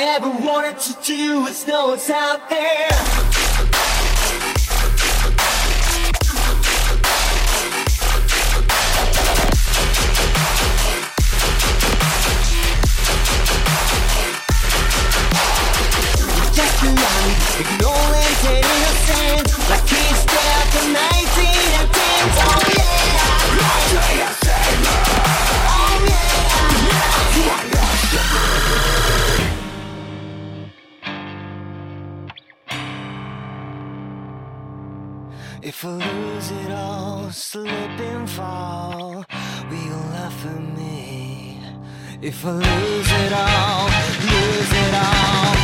I ever wanted to do is know what's out there. Any innocent, like If I lose it all, slip and fall, will you laugh for me? If I lose it all, lose it all.